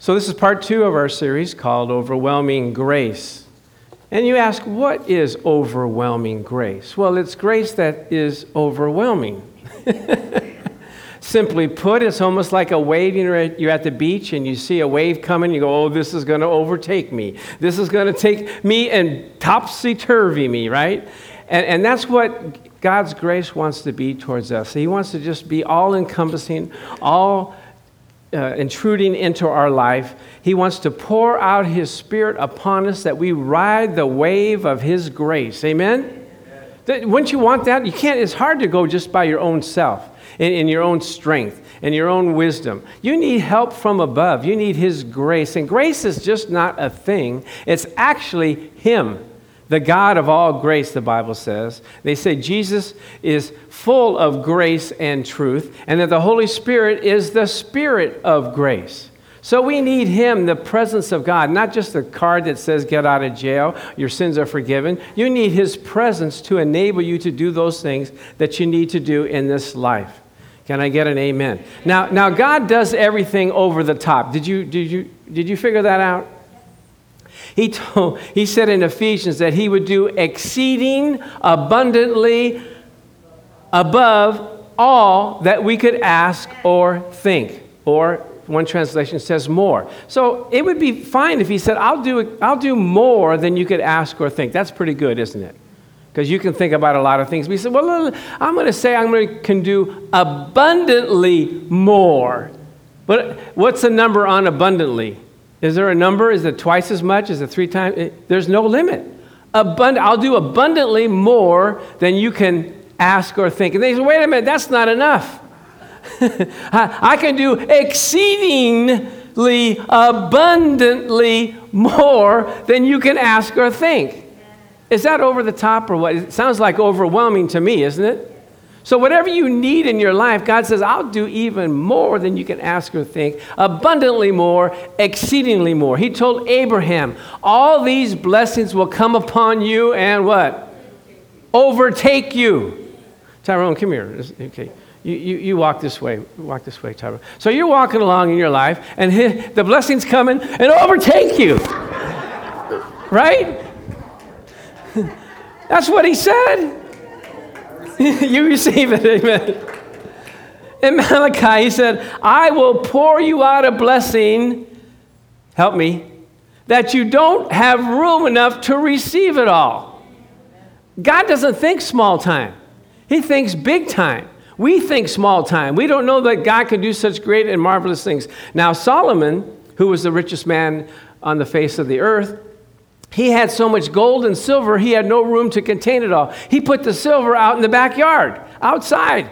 So, this is part two of our series called Overwhelming Grace. And you ask, what is overwhelming grace? Well, it's grace that is overwhelming. Simply put, it's almost like a wave. You know, you're at the beach and you see a wave coming, you go, oh, this is going to overtake me. This is going to take me and topsy turvy me, right? And, and that's what God's grace wants to be towards us. He wants to just be all encompassing, all uh, intruding into our life. He wants to pour out His Spirit upon us that we ride the wave of His grace. Amen? Amen. Wouldn't you want that? You can't, it's hard to go just by your own self, in, in your own strength, in your own wisdom. You need help from above. You need His grace. And grace is just not a thing, it's actually Him the God of all grace, the Bible says. They say Jesus is full of grace and truth, and that the Holy Spirit is the Spirit of grace. So we need Him, the presence of God, not just a card that says get out of jail, your sins are forgiven. You need His presence to enable you to do those things that you need to do in this life. Can I get an amen? Now, now God does everything over the top. Did you, did you, did you figure that out? He, told, he said in Ephesians that he would do exceeding abundantly above all that we could ask or think. Or one translation says more. So it would be fine if he said, I'll do, I'll do more than you could ask or think. That's pretty good, isn't it? Because you can think about a lot of things. But he said, Well, I'm going to say I'm going to can do abundantly more. But what's the number on abundantly? Is there a number? Is it twice as much? Is it three times? There's no limit. Abund- I'll do abundantly more than you can ask or think. And they say, wait a minute, that's not enough. I can do exceedingly abundantly more than you can ask or think. Is that over the top or what? It sounds like overwhelming to me, isn't it? So, whatever you need in your life, God says, I'll do even more than you can ask or think, abundantly more, exceedingly more. He told Abraham, All these blessings will come upon you and what? Overtake you. Tyrone, come here. Okay. You, you, you, walk this way. Walk this way, Tyrone. So you're walking along in your life, and the blessings coming and overtake you. right? That's what he said. you receive it, amen. In Malachi, he said, I will pour you out a blessing, help me, that you don't have room enough to receive it all. God doesn't think small time, He thinks big time. We think small time. We don't know that God can do such great and marvelous things. Now, Solomon, who was the richest man on the face of the earth, he had so much gold and silver, he had no room to contain it all. He put the silver out in the backyard, outside.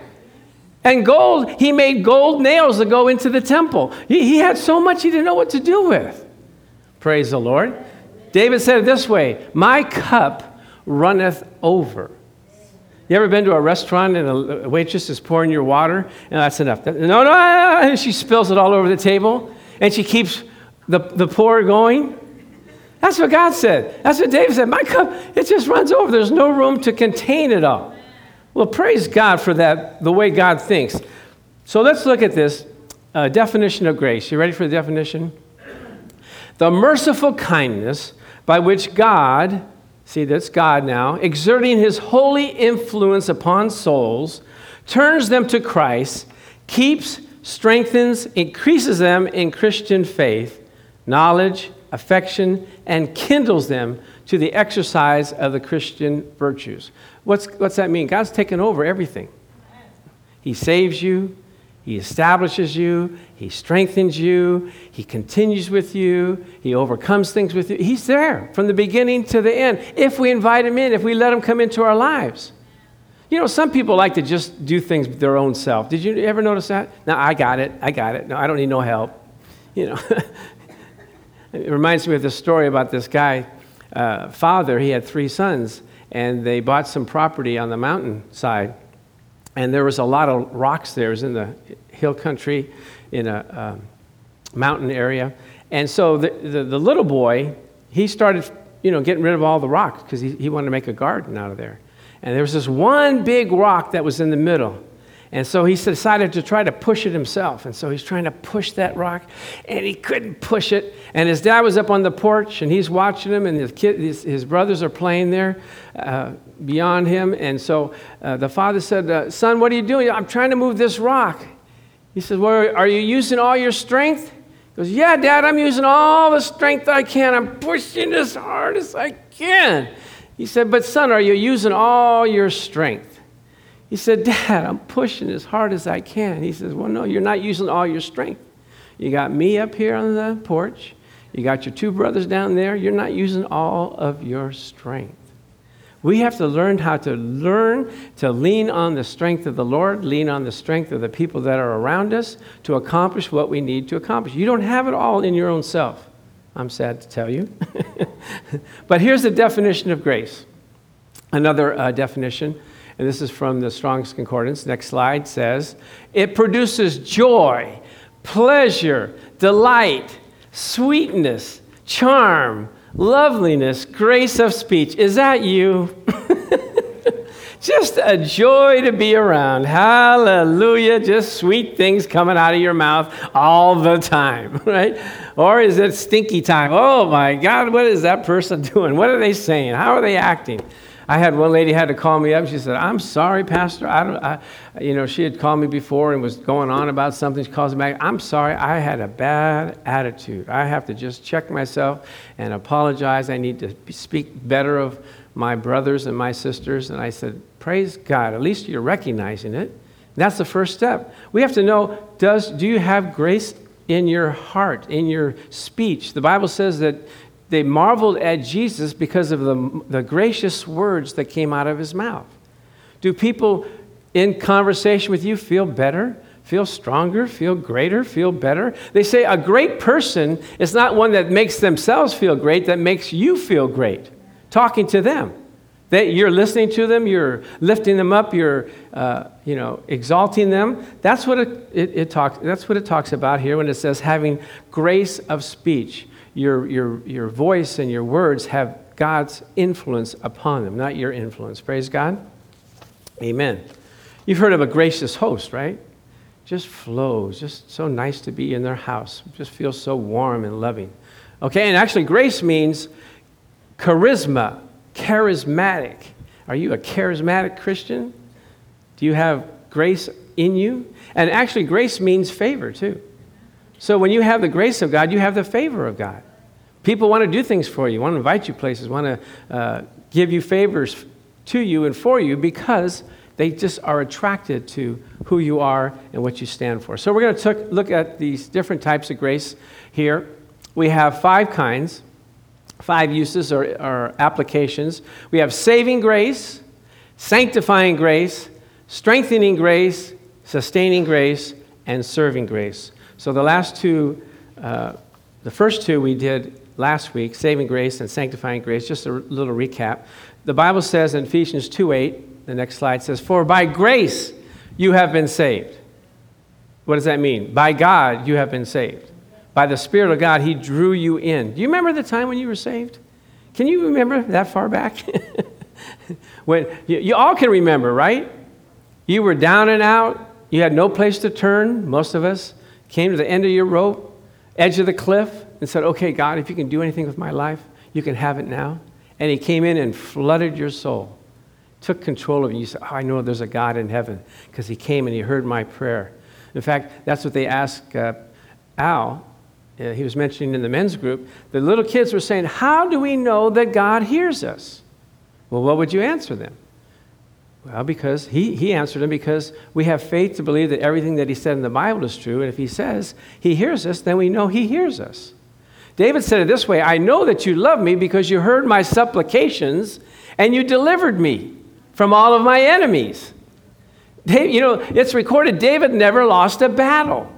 And gold, he made gold nails that go into the temple. He, he had so much he didn't know what to do with. Praise the Lord. David said it this way My cup runneth over. You ever been to a restaurant and a waitress is pouring your water? And that's enough. No, no, no. And she spills it all over the table. And she keeps the, the pour going. That's what God said. That's what David said. My cup, it just runs over. There's no room to contain it all. Well, praise God for that, the way God thinks. So let's look at this uh, definition of grace. You ready for the definition? The merciful kindness by which God, see that's God now, exerting his holy influence upon souls, turns them to Christ, keeps, strengthens, increases them in Christian faith, knowledge, affection, and kindles them to the exercise of the Christian virtues. What's, what's that mean? God's taken over everything. He saves you, He establishes you, He strengthens you, He continues with you, He overcomes things with you. He's there from the beginning to the end if we invite Him in, if we let Him come into our lives. You know, some people like to just do things their own self. Did you ever notice that? No, I got it. I got it. No, I don't need no help. You know, It reminds me of the story about this guy, uh, father. He had three sons, and they bought some property on the mountainside. And there was a lot of rocks there. It was in the hill country, in a um, mountain area. And so the, the, the, little boy, he started, you know, getting rid of all the rocks because he, he wanted to make a garden out of there. And there was this one big rock that was in the middle. And so he decided to try to push it himself. And so he's trying to push that rock, and he couldn't push it. And his dad was up on the porch, and he's watching him, and his, kid, his, his brothers are playing there uh, beyond him. And so uh, the father said, uh, Son, what are you doing? I'm trying to move this rock. He says, Well, are you using all your strength? He goes, Yeah, Dad, I'm using all the strength I can. I'm pushing as hard as I can. He said, But son, are you using all your strength? He said, Dad, I'm pushing as hard as I can. He says, Well, no, you're not using all your strength. You got me up here on the porch. You got your two brothers down there. You're not using all of your strength. We have to learn how to learn to lean on the strength of the Lord, lean on the strength of the people that are around us to accomplish what we need to accomplish. You don't have it all in your own self. I'm sad to tell you. but here's the definition of grace. Another uh, definition and this is from the Strong's Concordance. Next slide says, It produces joy, pleasure, delight, sweetness, charm, loveliness, grace of speech. Is that you? just a joy to be around. Hallelujah. Just sweet things coming out of your mouth all the time, right? Or is it stinky time? Oh my God, what is that person doing? What are they saying? How are they acting? I had one lady had to call me up. She said, "I'm sorry, Pastor. I don't. I, you know, she had called me before and was going on about something. She calls me back. I'm sorry. I had a bad attitude. I have to just check myself and apologize. I need to speak better of my brothers and my sisters." And I said, "Praise God. At least you're recognizing it. That's the first step. We have to know: Does do you have grace in your heart, in your speech? The Bible says that they marveled at Jesus because of the, the gracious words that came out of his mouth. Do people in conversation with you feel better, feel stronger, feel greater, feel better? They say a great person is not one that makes themselves feel great, that makes you feel great talking to them. That you're listening to them, you're lifting them up, you're uh, you know exalting them. That's what it, it, it talks. That's what it talks about here when it says having grace of speech your, your, your voice and your words have God's influence upon them, not your influence. Praise God. Amen. You've heard of a gracious host, right? Just flows, just so nice to be in their house. Just feels so warm and loving. Okay, and actually, grace means charisma, charismatic. Are you a charismatic Christian? Do you have grace in you? And actually, grace means favor too. So when you have the grace of God, you have the favor of God. People want to do things for you, want to invite you places, want to uh, give you favors to you and for you because they just are attracted to who you are and what you stand for. So we're going to look at these different types of grace here. We have five kinds, five uses or, or applications. We have saving grace, sanctifying grace, strengthening grace, sustaining grace, and serving grace. So the last two, uh, the first two we did last week, saving grace and sanctifying grace, just a little recap. The Bible says in Ephesians 2 8, the next slide says, For by grace you have been saved. What does that mean? By God you have been saved. By the Spirit of God, He drew you in. Do you remember the time when you were saved? Can you remember that far back? when you, you all can remember, right? You were down and out. You had no place to turn, most of us. Came to the end of your rope, edge of the cliff and said, Okay, God, if you can do anything with my life, you can have it now. And He came in and flooded your soul, took control of you. You said, oh, I know there's a God in heaven because He came and He heard my prayer. In fact, that's what they asked uh, Al. Uh, he was mentioning in the men's group. The little kids were saying, How do we know that God hears us? Well, what would you answer them? Well, because he, he answered him because we have faith to believe that everything that he said in the Bible is true. And if he says he hears us, then we know he hears us. David said it this way I know that you love me because you heard my supplications and you delivered me from all of my enemies. Dave, you know, it's recorded David never lost a battle.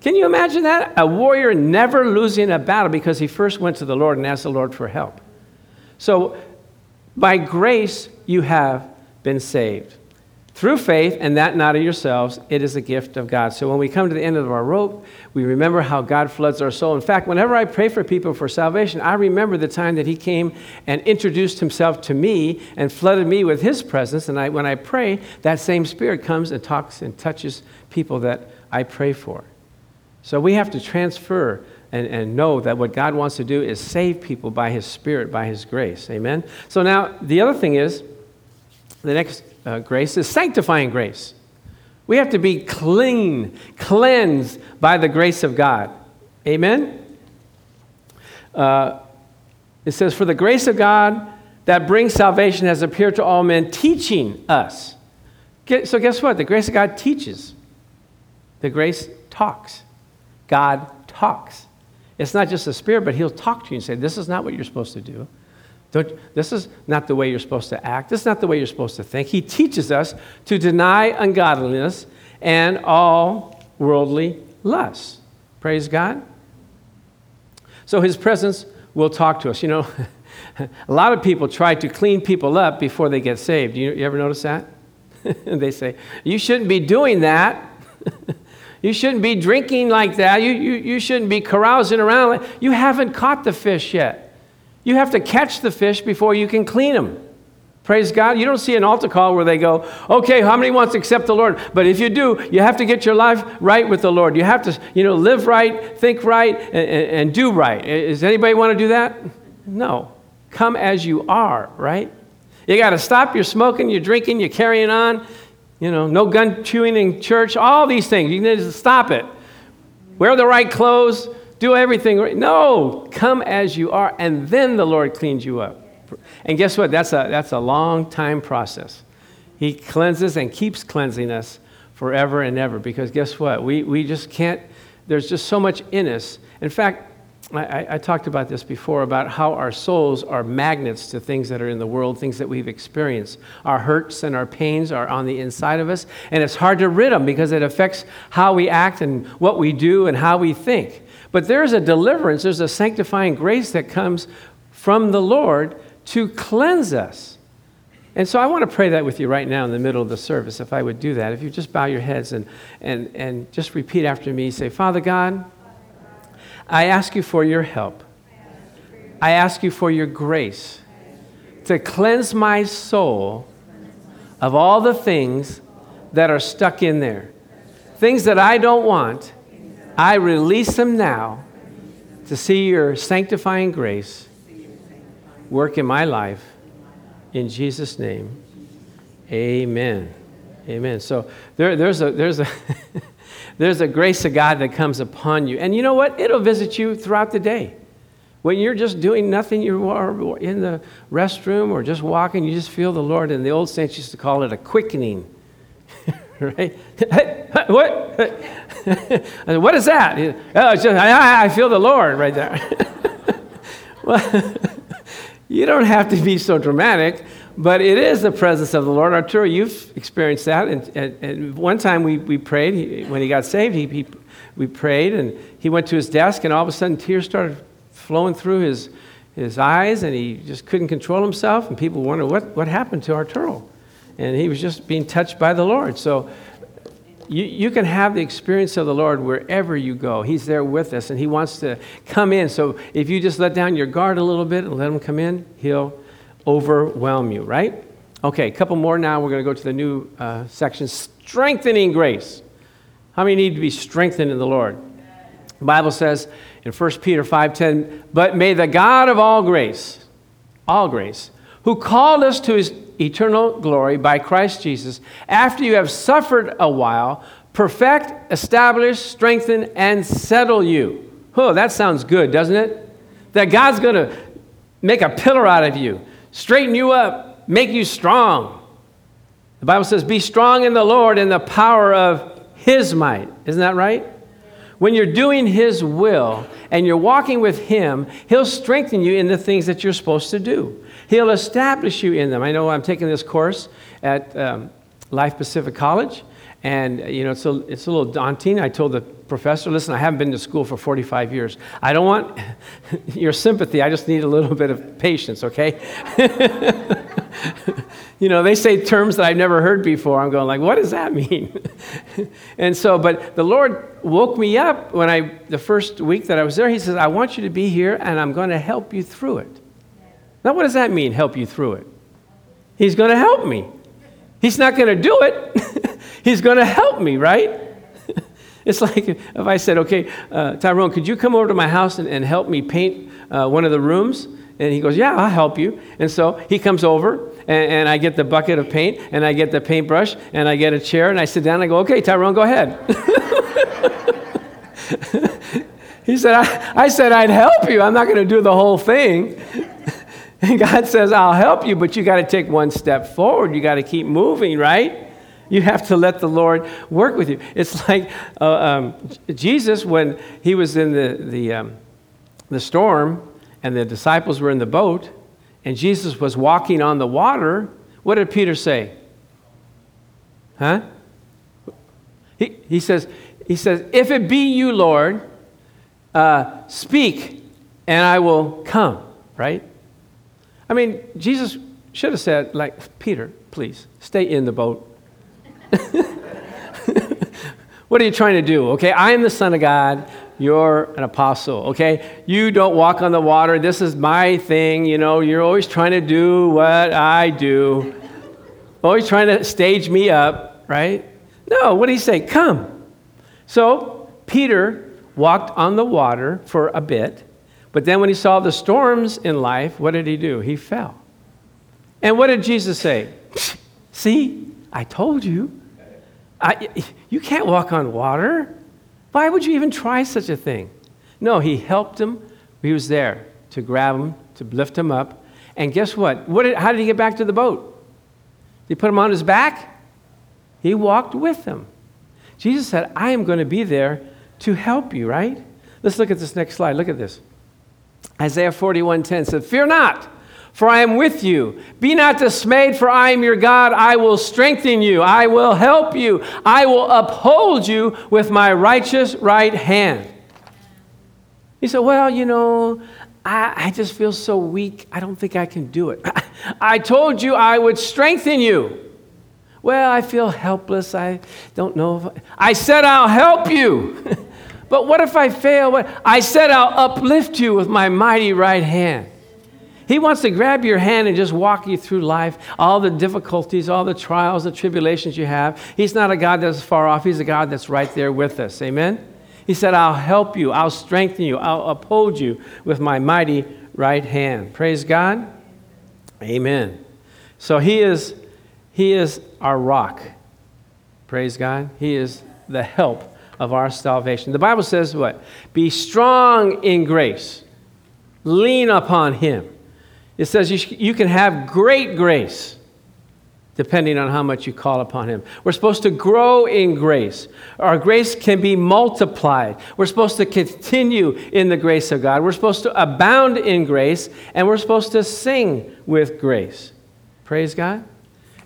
Can you imagine that? A warrior never losing a battle because he first went to the Lord and asked the Lord for help. So, by grace, you have been saved. Through faith, and that not of yourselves. It is a gift of God. So when we come to the end of our rope, we remember how God floods our soul. In fact, whenever I pray for people for salvation, I remember the time that He came and introduced Himself to me and flooded me with His presence. And I, when I pray, that same Spirit comes and talks and touches people that I pray for. So we have to transfer and, and know that what God wants to do is save people by His Spirit, by His grace. Amen? So now, the other thing is, the next uh, grace is sanctifying grace. We have to be clean, cleansed by the grace of God. Amen? Uh, it says, For the grace of God that brings salvation has appeared to all men, teaching us. So, guess what? The grace of God teaches, the grace talks. God talks. It's not just the Spirit, but He'll talk to you and say, This is not what you're supposed to do. Don't, this is not the way you're supposed to act. This is not the way you're supposed to think. He teaches us to deny ungodliness and all worldly lusts. Praise God. So his presence will talk to us. You know, a lot of people try to clean people up before they get saved. You, you ever notice that? they say, You shouldn't be doing that. you shouldn't be drinking like that. You, you, you shouldn't be carousing around. You haven't caught the fish yet. You have to catch the fish before you can clean them. Praise God. You don't see an altar call where they go, okay, how many wants to accept the Lord? But if you do, you have to get your life right with the Lord. You have to, you know, live right, think right, and, and do right. Does anybody want to do that? No. Come as you are, right? You got to stop your smoking, your drinking, your carrying on. You know, no gun chewing in church, all these things. You need to stop it. Wear the right clothes, do everything right. No, come as you are, and then the Lord cleans you up. And guess what? That's a, that's a long time process. He cleanses and keeps cleansing us forever and ever because guess what? We, we just can't, there's just so much in us. In fact, I, I, talked about this before about how our souls are magnets to things that are in the world, things that we've experienced. Our hurts and our pains are on the inside of us, and it's hard to rid them because it affects how we act and what we do and how we think. But there's a deliverance, there's a sanctifying grace that comes from the Lord to cleanse us. And so I want to pray that with you right now in the middle of the service, if I would do that. If you just bow your heads and, and, and just repeat after me say, Father God, I ask you for your help. I ask you for your grace to cleanse my soul of all the things that are stuck in there. Things that I don't want I release them now to see your sanctifying grace work in my life. In Jesus' name, amen. Amen. So there, there's a, there's a, there's a grace of God that comes upon you. And you know what? It'll visit you throughout the day. When you're just doing nothing, you are in the restroom or just walking, you just feel the Lord. And the old saints used to call it a quickening. right? what? what is that? Oh, just, I, I feel the Lord right there. well, you don't have to be so dramatic, but it is the presence of the Lord. Arturo, you've experienced that. And, and, and one time we, we prayed, he, when he got saved, he, he, we prayed, and he went to his desk, and all of a sudden tears started flowing through his, his eyes, and he just couldn't control himself. And people wondered, what, what happened to Arturo? and he was just being touched by the Lord. So you, you can have the experience of the Lord wherever you go. He's there with us, and He wants to come in. So if you just let down your guard a little bit and let Him come in, He'll overwhelm you, right? Okay, a couple more now. We're going to go to the new uh, section strengthening grace. How many need to be strengthened in the Lord? The Bible says in 1 Peter 5:10, "But may the God of all grace, all grace, who called us to his eternal glory by Christ Jesus, after you have suffered a while, perfect, establish, strengthen, and settle you. Oh, that sounds good, doesn't it? That God's going to make a pillar out of you, straighten you up, make you strong. The Bible says, Be strong in the Lord and the power of his might. Isn't that right? When you're doing his will and you're walking with him, he'll strengthen you in the things that you're supposed to do. He'll establish you in them. I know I'm taking this course at um, Life Pacific College, and you know it's a, it's a little daunting. I told the professor, listen, I haven't been to school for 45 years. I don't want your sympathy. I just need a little bit of patience, okay? you know, they say terms that I've never heard before. I'm going like, what does that mean? and so, but the Lord woke me up when I, the first week that I was there, He says, I want you to be here and I'm going to help you through it. Now, what does that mean, help you through it? He's going to help me. He's not going to do it. He's going to help me, right? It's like if I said, okay, uh, Tyrone, could you come over to my house and, and help me paint uh, one of the rooms? And he goes, Yeah, I'll help you. And so he comes over, and, and, I get the bucket of paint, and I get the paintbrush, and I get a chair, and I sit down and I go, Okay, Tyrone, go ahead. he said, I, I said I'd help you. I'm not going to do the whole thing. and God says, I'll help you, but you got to take one step forward. You got to keep moving, right? You have to let the Lord work with you. It's like uh, um, Jesus, when he was in the, the, um, the storm, and the disciples were in the boat, and Jesus was walking on the water, what did Peter say? Huh? He, he, says, he says, If it be you, Lord, uh, speak, and I will come, right? I mean, Jesus should have said, like, Peter, please, stay in the boat. what are you trying to do? Okay, I am the Son of God. You're an apostle, okay? You don't walk on the water. This is my thing. You know, you're always trying to do what I do, always trying to stage me up, right? No, what did he say? Come. So Peter walked on the water for a bit, but then when he saw the storms in life, what did he do? He fell. And what did Jesus say? See, I told you. I, you can't walk on water. Why would you even try such a thing? No, he helped him. He was there to grab him, to lift him up. And guess what? what did, how did he get back to the boat? He put him on his back? He walked with him. Jesus said, I am going to be there to help you, right? Let's look at this next slide. Look at this. Isaiah 41:10 said, Fear not for I am with you. Be not dismayed, for I am your God. I will strengthen you. I will help you. I will uphold you with my righteous right hand. He said, Well, you know, I, I just feel so weak. I don't think I can do it. I told you I would strengthen you. Well, I feel helpless. I don't know. I, I said I'll help you. but what if I fail? I said I'll uplift you with my mighty right hand. He wants to grab your hand and just walk you through life, all the difficulties, all the trials, the tribulations you have. He's not a God that's far off, He's a God that's right there with us. Amen? He said, I'll help you, I'll strengthen you, I'll uphold you with my mighty right hand. Praise God. Amen. So He is, he is our rock. Praise God. He is the help of our salvation. The Bible says what? Be strong in grace. Lean upon him it says you, sh- you can have great grace depending on how much you call upon Him. We're supposed to grow in grace. Our grace can be multiplied. We're supposed to continue in the grace of God. We're supposed to abound in grace, and we're supposed to sing with grace. Praise God.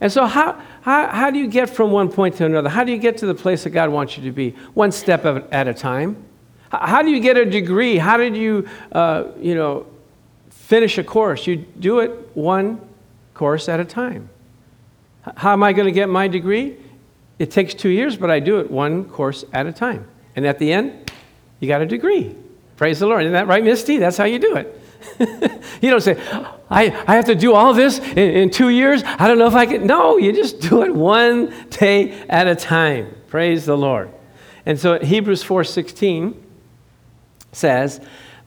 And so, how, how, how do you get from one point to another? How do you get to the place that God wants you to be? One step at a time. How do you get a degree? How did you, uh, you know, finish a course. You do it one course at a time. How am I going to get my degree? It takes two years, but I do it one course at a time. And at the end, you got a degree. Praise the Lord. Isn't that right, Misty? That's how you do it. you don't say, I, I have to do all this in, in two years. I don't know if I can. No, you just do it one day at a time. Praise the Lord. And so Hebrews 4.16 says,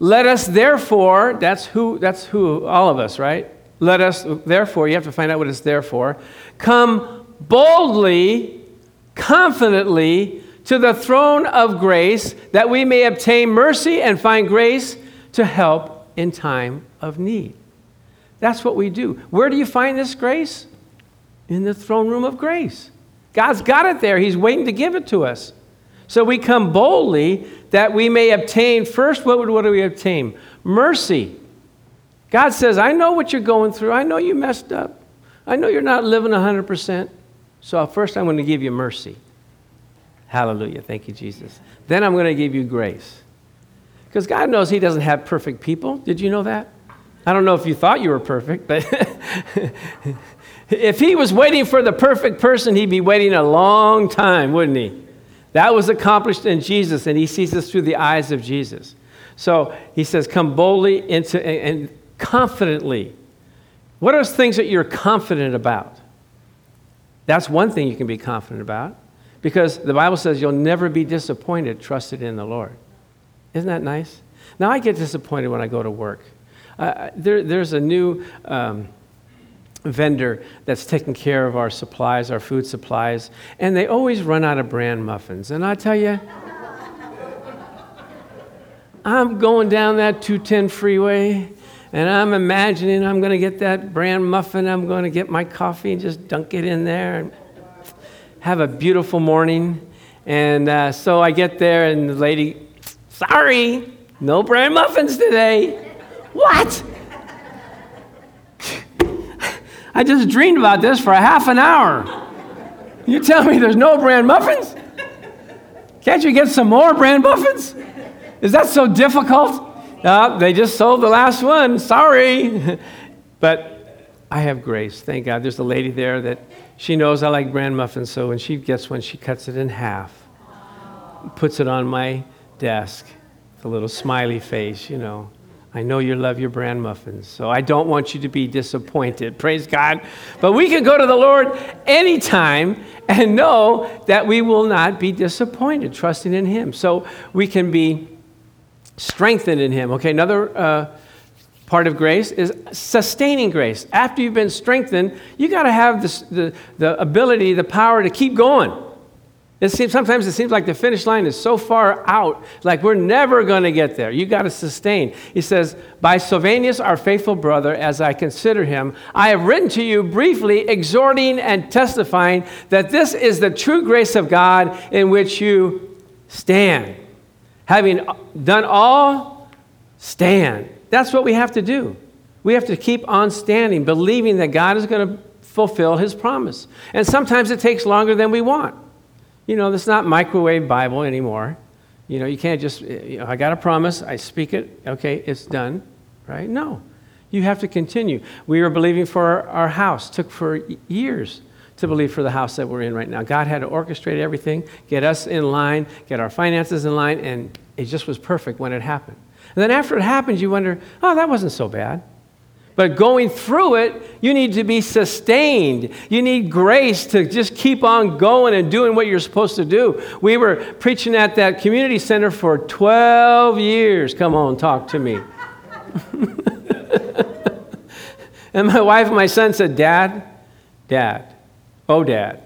let us therefore, that's who, that's who, all of us, right? Let us therefore, you have to find out what it's there for, come boldly, confidently to the throne of grace that we may obtain mercy and find grace to help in time of need. That's what we do. Where do you find this grace? In the throne room of grace. God's got it there. He's waiting to give it to us. So we come boldly that we may obtain first, what, would, what do we obtain? Mercy. God says, I know what you're going through. I know you messed up. I know you're not living 100%. So first, I'm going to give you mercy. Hallelujah. Thank you, Jesus. Then I'm going to give you grace. Because God knows He doesn't have perfect people. Did you know that? I don't know if you thought you were perfect, but if he was waiting for the perfect person, he'd be waiting a long time, wouldn't he? That was accomplished in Jesus, and he sees us through the eyes of Jesus. So he says, Come boldly into and confidently. What are things that you're confident about? That's one thing you can be confident about because the Bible says you'll never be disappointed, trusted in the Lord. Isn't that nice? Now, I get disappointed when I go to work. Uh, there, there's a new um, vendor that's taking care of our supplies, our food supplies, and they always run out of bran muffins. And I tell you, I'm going down that 210 freeway and I'm imagining I'm going to get that bran muffin. I'm going to get my coffee and just dunk it in there and have a beautiful morning. And uh, so I get there, and the lady, sorry, no bran muffins today. What? I just dreamed about this for a half an hour. You tell me there's no bran muffins? Can't you get some more bran muffins? Is that so difficult? They just sold the last one. Sorry. but I have grace. Thank God. There's a lady there that she knows I like bran muffins, so when she gets one, she cuts it in half, puts it on my desk, a little smiley face, you know. I know you love your bran muffins, so I don't want you to be disappointed. Praise God. But we can go to the Lord anytime and know that we will not be disappointed, trusting in Him. So we can be strengthened in Him. Okay, another uh, part of grace is sustaining grace. After you've been strengthened, you got to have this, the, the ability, the power to keep going. It seems, sometimes it seems like the finish line is so far out, like we're never going to get there. You got to sustain. He says, By Silvanus, our faithful brother, as I consider him, I have written to you briefly, exhorting and testifying that this is the true grace of God in which you stand. Having done all, stand. That's what we have to do. We have to keep on standing, believing that God is going to fulfill his promise. And sometimes it takes longer than we want. You know, this is not microwave Bible anymore. You know, you can't just, eh, you know, I got a promise, I speak it, okay, it's done, right? No. You have to continue. We were believing for our house, took for years to believe for the house that we're in right now. God had to orchestrate everything, get us in line, get our finances in line, and it just was perfect when it happened. And then after it happens, you wonder, oh, that wasn't so bad. But going through it, you need to be sustained. You need grace to just keep on going and doing what you're supposed to do. We were preaching at that community center for 12 years. Come on, talk to me. and my wife and my son said, Dad, Dad, oh, Dad,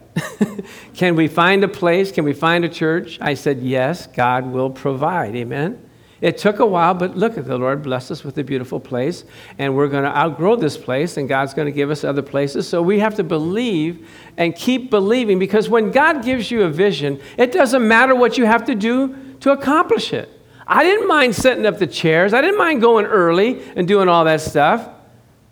can we find a place? Can we find a church? I said, Yes, God will provide. Amen. It took a while, but look at the Lord blessed us with a beautiful place, and we're going to outgrow this place, and God's going to give us other places. So we have to believe and keep believing because when God gives you a vision, it doesn't matter what you have to do to accomplish it. I didn't mind setting up the chairs, I didn't mind going early and doing all that stuff.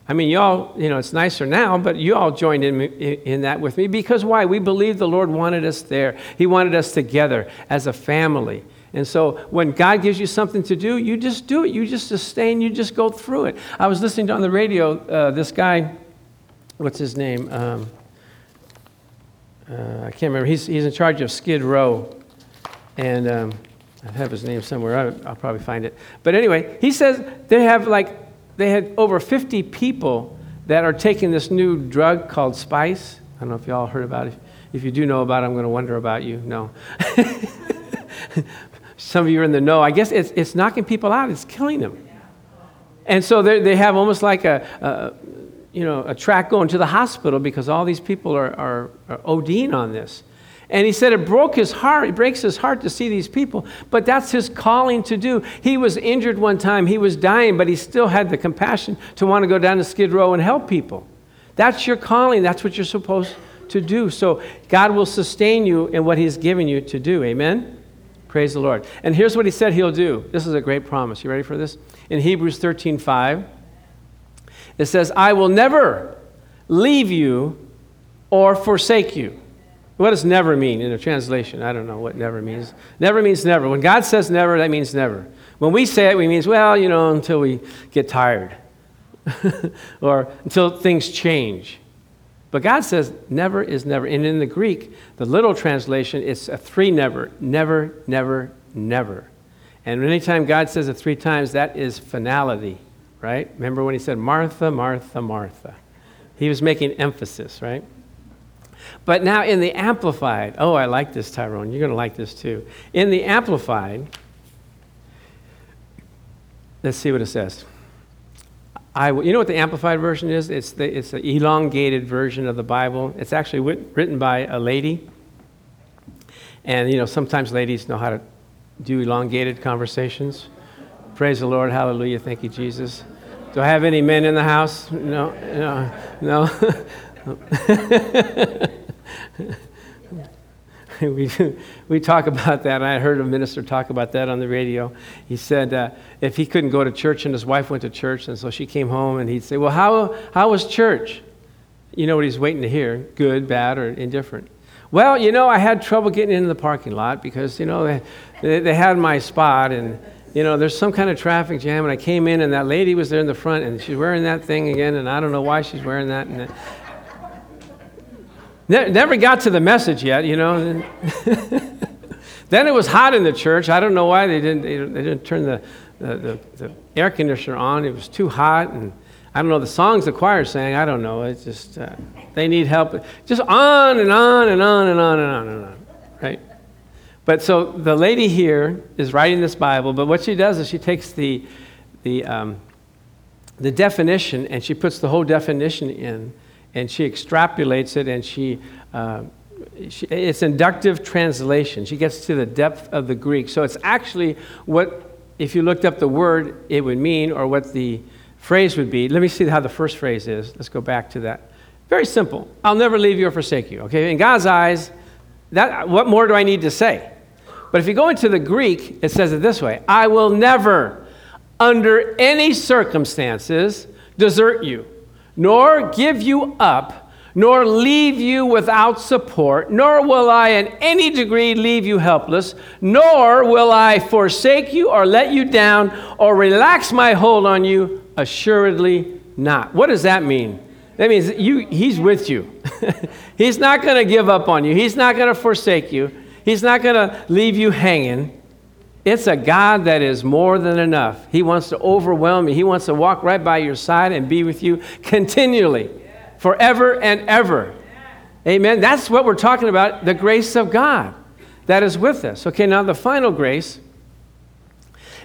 I mean, y'all, you know, it's nicer now, but you all joined in, in that with me because why? We believe the Lord wanted us there. He wanted us together as a family. And so when God gives you something to do, you just do it. You just sustain, you just go through it. I was listening to on the radio, uh, this guy, what's his name? Um, uh, I can't remember. He's, he's in charge of Skid Row. And um, I have his name somewhere. I'll, I'll probably find it. But anyway, he says they have like, they had over 50 people that are taking this new drug called Spice. I don't know if you all heard about it. If you do know about it, I'm going to wonder about you. No. Some of you are in the know. I guess it's, it's knocking people out, it's killing them. And so they have almost like a, a, you know, a track going to the hospital because all these people are, are, are ODing on this. And he said it broke his heart, it breaks his heart to see these people, but that's his calling to do. He was injured one time, he was dying, but he still had the compassion to want to go down to Skid Row and help people. That's your calling, that's what you're supposed to do. So God will sustain you in what he's given you to do. Amen? Praise the Lord. And here's what he said he'll do. This is a great promise. You ready for this? In Hebrews 13 5, it says, I will never leave you or forsake you. What does never mean in a translation? I don't know what never means. Never means never. When God says never, that means never. When we say it, we means, well, you know, until we get tired. or until things change. But God says never is never. And in the Greek, the literal translation, it's a three never. Never, never, never. And anytime God says it three times, that is finality, right? Remember when he said, Martha, Martha, Martha? He was making emphasis, right? But now in the Amplified, oh, I like this, Tyrone. You're going to like this too. In the Amplified, let's see what it says. I, you know what the Amplified version is? It's the it's the elongated version of the Bible. It's actually written by a lady. And, you know, sometimes ladies know how to do elongated conversations. Praise the Lord. Hallelujah. Thank you, Jesus. Do I have any men in the house? No, no, no. we, we talk about that. I heard a minister talk about that on the radio. He said uh, if he couldn't go to church and his wife went to church, and so she came home, and he'd say, Well, how, how was church? You know what he's waiting to hear good, bad, or indifferent. Well, you know, I had trouble getting into the parking lot because, you know, they, they had my spot, and, you know, there's some kind of traffic jam, and I came in, and that lady was there in the front, and she's wearing that thing again, and I don't know why she's wearing that. And, Never got to the message yet, you know. then it was hot in the church. I don't know why they didn't, they didn't turn the, the, the, air conditioner on. It was too hot. And I don't know the songs the choir sang. I don't know. It's just, uh, they need help. Just on and on and on and on and on and on, right? But so the lady here is writing this Bible, but what she does is she takes the, the, um, the definition and she puts the whole definition in and she extrapolates it and she, uh, she, it's inductive translation. She gets to the depth of the Greek. So it's actually what, if you looked up the word, it would mean, or what the phrase would be. Let me see how the first phrase is. Let's go back to that. Very simple. I'll never leave you or forsake you. Okay, in God's eyes, that, what more do I need to say? But if you go into the Greek, it says it this way I will never, under any circumstances, desert you nor give you up, nor leave you without support, nor will I in any degree leave you helpless, nor will I forsake you or let you down or relax my hold on you, assuredly not. What does that mean? That means you, he's with you. he's not going to give up on you. He's not going to forsake you. He's not going to leave you hanging. It's a God that is more than enough. He wants to overwhelm you. He wants to walk right by your side and be with you continually, forever and ever. Amen. That's what we're talking about the grace of God that is with us. Okay, now the final grace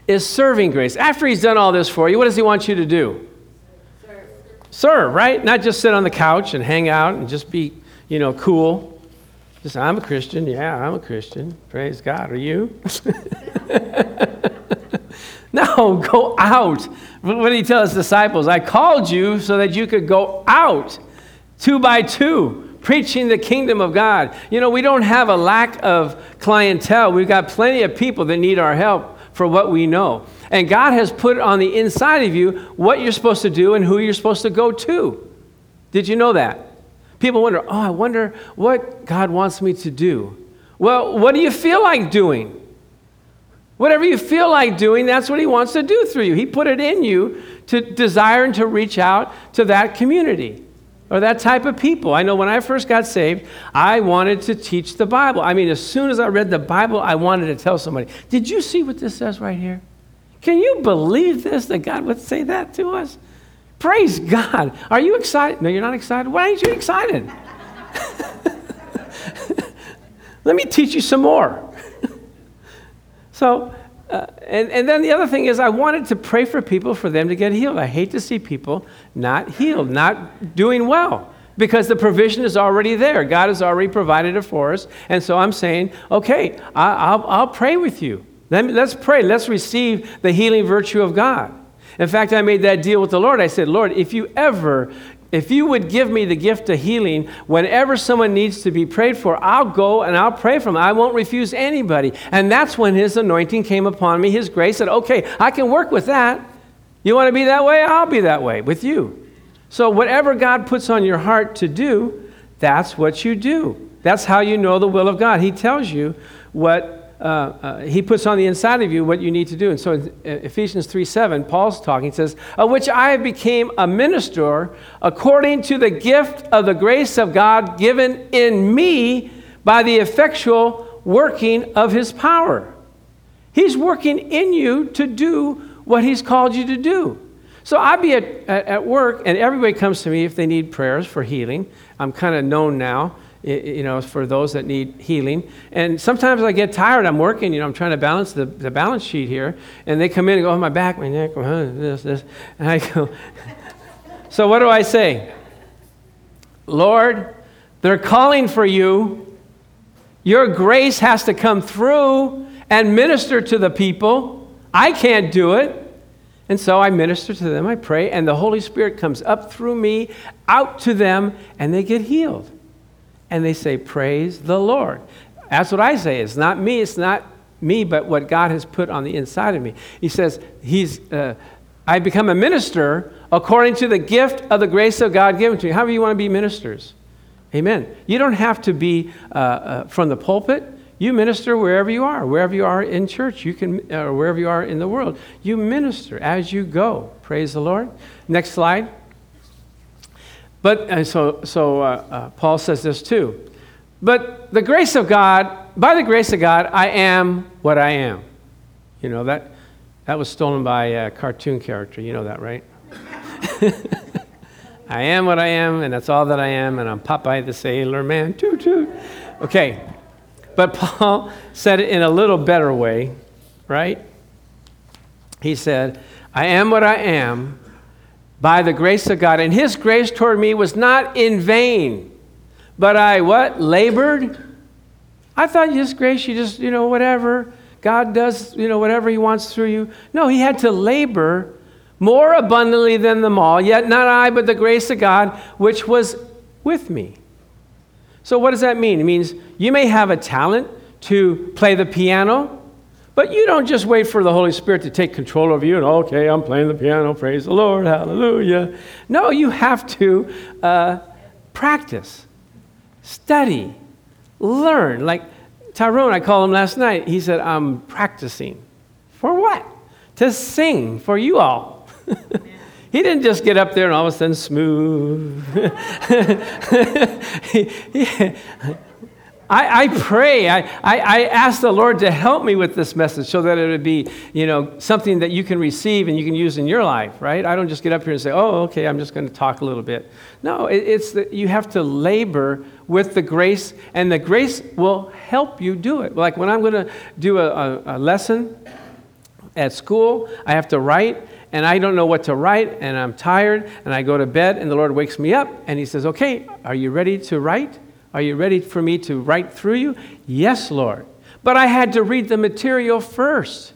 is serving grace. After He's done all this for you, what does He want you to do? Serve, Serve right? Not just sit on the couch and hang out and just be, you know, cool. Just, I'm a Christian. Yeah, I'm a Christian. Praise God. Are you? no, go out. What did he tell his disciples? I called you so that you could go out two by two, preaching the kingdom of God. You know, we don't have a lack of clientele. We've got plenty of people that need our help for what we know. And God has put on the inside of you what you're supposed to do and who you're supposed to go to. Did you know that? People wonder, oh, I wonder what God wants me to do. Well, what do you feel like doing? Whatever you feel like doing, that's what He wants to do through you. He put it in you to desire and to reach out to that community or that type of people. I know when I first got saved, I wanted to teach the Bible. I mean, as soon as I read the Bible, I wanted to tell somebody, Did you see what this says right here? Can you believe this, that God would say that to us? Praise God. Are you excited? No, you're not excited. Why aren't you excited? Let me teach you some more. So, uh, and, and then the other thing is, I wanted to pray for people for them to get healed. I hate to see people not healed, not doing well, because the provision is already there. God has already provided it for us. And so I'm saying, okay, I, will I'll pray with you. Let me, let's pray. Let's receive the healing virtue of God. In fact, I made that deal with the Lord. I said, Lord, if you ever if you would give me the gift of healing whenever someone needs to be prayed for, I'll go and I'll pray for them. I won't refuse anybody. And that's when his anointing came upon me. His grace said, okay, I can work with that. You want to be that way? I'll be that way with you. So, whatever God puts on your heart to do, that's what you do. That's how you know the will of God. He tells you what uh, uh, he puts on the inside of you what you need to do. And so Ephesians 3 7, Paul's talking, he says, Of which I became a minister according to the gift of the grace of God given in me by the effectual working of his power. He's working in you to do what he's called you to do. So I'd be at, at work, and everybody comes to me if they need prayers for healing. I'm kind of known now you know, for those that need healing. And sometimes I get tired. I'm working, you know, I'm trying to balance the, the balance sheet here. And they come in and go, oh, my back, my neck, this, this. And I go, so what do I say? Lord, they're calling for you. Your grace has to come through and minister to the people. I can't do it. And so I minister to them, I pray, and the Holy Spirit comes up through me, out to them, and they get healed and they say, Praise the Lord. That's what I say. It's not me, it's not me, but what God has put on the inside of me. He says, He's, uh, I become a minister according to the gift of the grace of God given to me. How do you want to be ministers? Amen. You don't have to be uh, uh, from the pulpit. You minister wherever you are, wherever you are in church, you can, or uh, wherever you are in the world. You minister as you go. Praise the Lord. Next slide. But and so, so uh, uh, Paul says this too. But the grace of God, by the grace of God, I am what I am. You know that that was stolen by a cartoon character. You know that, right? I am what I am, and that's all that I am, and I'm Popeye the Sailor Man. Toot toot. Okay, but Paul said it in a little better way, right? He said, "I am what I am." By the grace of God. And his grace toward me was not in vain, but I what? Labored. I thought his grace, you just, you know, whatever. God does, you know, whatever he wants through you. No, he had to labor more abundantly than them all, yet not I, but the grace of God, which was with me. So, what does that mean? It means you may have a talent to play the piano, but you don't just wait for the Holy Spirit to take control of you and, okay, I'm playing the piano, praise the Lord, hallelujah. No, you have to uh, practice, study, learn. Like Tyrone, I called him last night. He said, I'm practicing. For what? To sing for you all. he didn't just get up there and all of a sudden smooth. he, he, I, I pray, I, I, I ask the Lord to help me with this message so that it would be, you know, something that you can receive and you can use in your life, right? I don't just get up here and say, oh, okay, I'm just going to talk a little bit. No, it, it's that you have to labor with the grace, and the grace will help you do it. Like when I'm going to do a, a, a lesson at school, I have to write, and I don't know what to write, and I'm tired, and I go to bed, and the Lord wakes me up, and He says, Okay, are you ready to write? Are you ready for me to write through you? Yes, Lord. But I had to read the material first.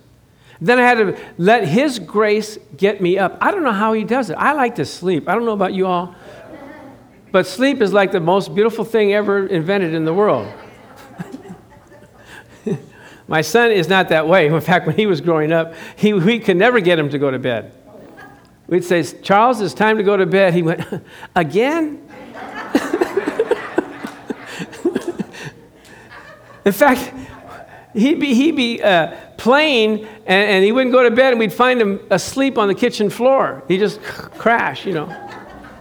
Then I had to let His grace get me up. I don't know how He does it. I like to sleep. I don't know about you all. But sleep is like the most beautiful thing ever invented in the world. My son is not that way. In fact, when he was growing up, he, we could never get him to go to bed. We'd say, Charles, it's time to go to bed. He went, Again? In fact, he'd be, he'd be uh, playing and, and, he wouldn't go to bed and we'd find him asleep on the kitchen floor. He'd just crash, you know.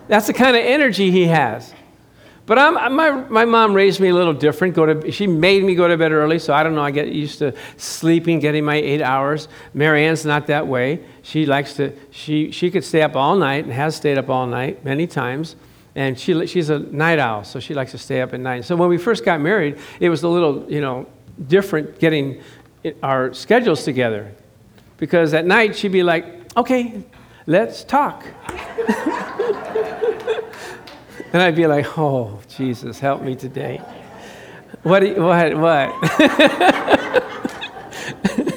That's the kind of energy he has. But I'm, my, my mom raised me a little different. Go to, she made me go to bed early, so I don't know. I get used to sleeping, getting my eight hours. Marianne's not that way. She likes to, she, she could stay up all night and has stayed up all night many times. And she, she's a night owl, so she likes to stay up at night. So when we first got married, it was a little, you know, different getting our schedules together. Because at night, she'd be like, okay, let's talk. and I'd be like, oh, Jesus, help me today. What, what, what?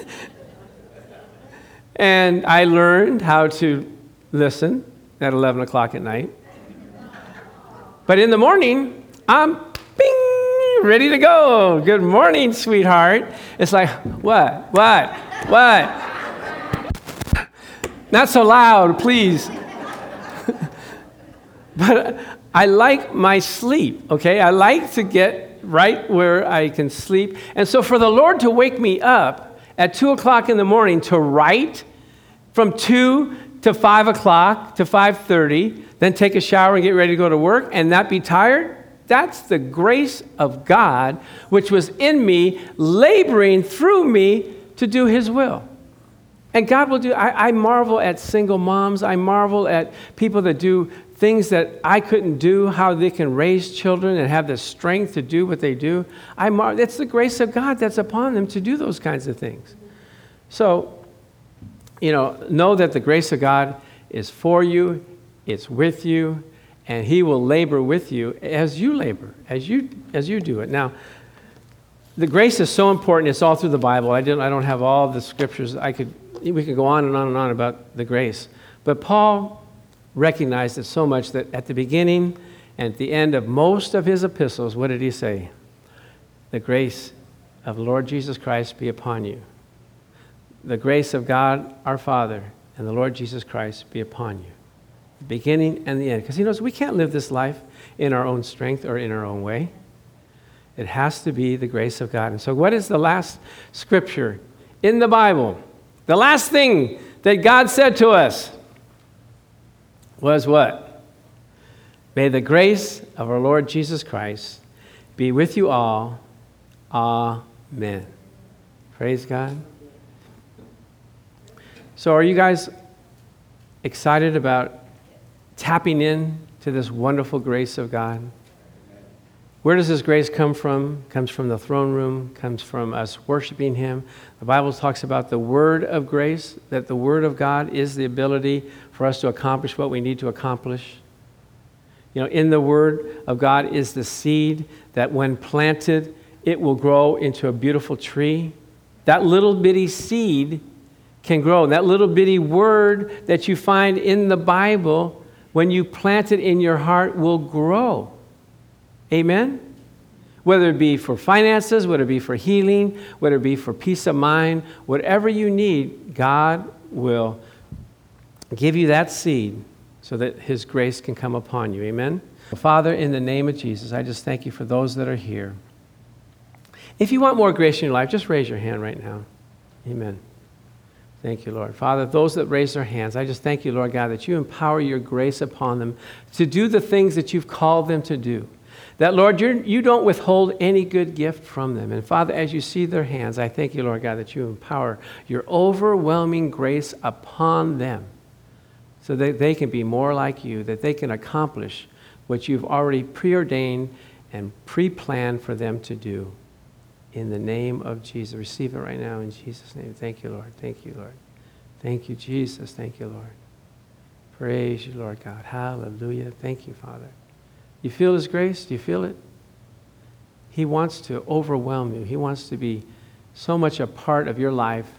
and I learned how to listen at 11 o'clock at night. But in the morning, I'm bing, ready to go. Good morning, sweetheart. It's like, what, what, what? Not so loud, please. but I like my sleep, okay? I like to get right where I can sleep. And so for the Lord to wake me up at 2 o'clock in the morning to write from 2 to 5 o'clock to 5.30, then take a shower and get ready to go to work and not be tired, that's the grace of God which was in me, laboring through me to do his will. And God will do, I, I, marvel at single moms. I marvel at people that do things that I couldn't do, how they can raise children and have the strength to do what they do. I mar- it's the grace of God that's upon them to do those kinds of things. So, you know, know that the grace of God is for you, it's with you, and He will labor with you as you labor, as you, as you do it. Now, the grace is so important. It's all through the Bible. I, didn't, I don't have all the scriptures. I could, we could go on and on and on about the grace. But Paul recognized it so much that at the beginning and at the end of most of his epistles, what did he say? The grace of Lord Jesus Christ be upon you. The grace of God our Father and the Lord Jesus Christ be upon you. The beginning and the end. Because he knows we can't live this life in our own strength or in our own way. It has to be the grace of God. And so, what is the last scripture in the Bible? The last thing that God said to us was what? May the grace of our Lord Jesus Christ be with you all. Amen. Praise God. So, are you guys excited about tapping in to this wonderful grace of God? Where does this grace come from? It comes from the throne room, comes from us worshiping Him. The Bible talks about the word of grace, that the word of God is the ability for us to accomplish what we need to accomplish. You know, in the word of God is the seed that when planted, it will grow into a beautiful tree. That little bitty seed can grow. That little bitty word that you find in the Bible, when you plant it in your heart, will grow. Amen? Whether it be for finances, whether it be for healing, whether it be for peace of mind, whatever you need, God will give you that seed so that His grace can come upon you. Amen? Father, in the name of Jesus, I just thank you for those that are here. If you want more grace in your life, just raise your hand right now. Amen. Thank you, Lord. Father, those that raise their hands, I just thank you, Lord God, that you empower your grace upon them to do the things that you've called them to do. That, Lord, you're, you do not withhold any good gift from them. And Father, as you see their hands, I thank you, Lord God, that you empower your overwhelming grace upon them so that they can be more like you, that they can accomplish what you've already preordained and pre planned for them to do. In the name of Jesus. Receive it right now in Jesus' name. Thank you, Lord. Thank you, Lord. Thank you, Jesus. Thank you, Lord. Praise you, Lord God. Hallelujah. Thank you, Father. You feel His grace? Do you feel it? He wants to overwhelm you. He wants to be so much a part of your life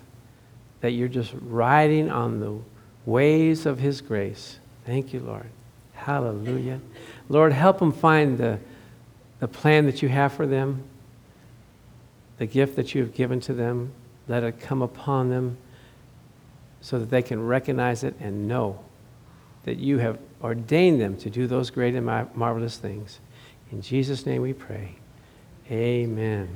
that you're just riding on the ways of His grace. Thank you, Lord. Hallelujah. Lord, help them find the, the plan that you have for them, the gift that you have given to them. Let it come upon them so that they can recognize it and know that you have ordained them to do those great and marvelous things. In Jesus' name we pray. Amen.